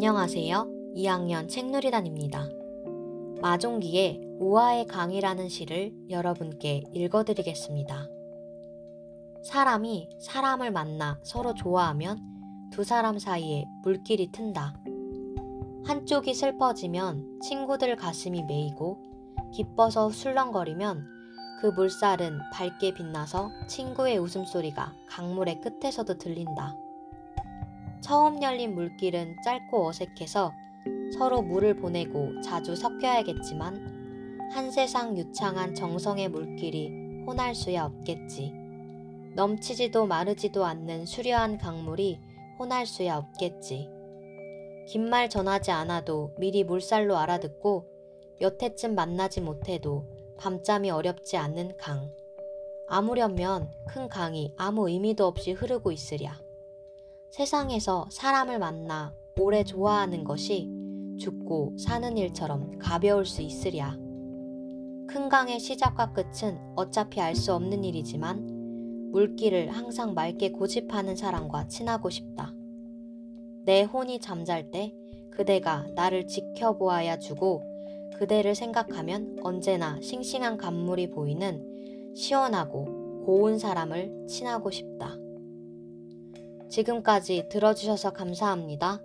안녕하세요. 2학년 책놀이단입니다. 마종기의 우아의 강이라는 시를 여러분께 읽어드리겠습니다. 사람이 사람을 만나 서로 좋아하면 두 사람 사이에 물길이 튼다. 한쪽이 슬퍼지면 친구들 가슴이 메이고 기뻐서 술렁거리면 그 물살은 밝게 빛나서 친구의 웃음소리가 강물의 끝에서도 들린다. 처음 열린 물길은 짧고 어색해서 서로 물을 보내고 자주 섞여야겠지만 한 세상 유창한 정성의 물길이 혼할 수야 없겠지. 넘치지도 마르지도 않는 수려한 강물이 혼할 수야 없겠지. 긴 말 전하지 않아도 미리 물살로 알아듣고 몇 해쯤 만나지 못해도 밤잠이 어렵지 않는 강. 아무려면 큰 강이 아무 의미도 없이 흐르고 있으랴. 세상에서 사람을 만나 오래 좋아하는 것이 죽고 사는 일처럼 가벼울 수 있으랴. 큰 강의 시작과 끝은 어차피 알 수 없는 일이지만 물길을 항상 맑게 고집하는 사람과 친하고 싶다. 내 혼이 잠잘 때 그대가 나를 지켜보아야 주고 그대를 생각하면 언제나 싱싱한 간물이 보이는 시원하고 고운 사람을 친하고 싶다. 지금까지 들어주셔서 감사합니다.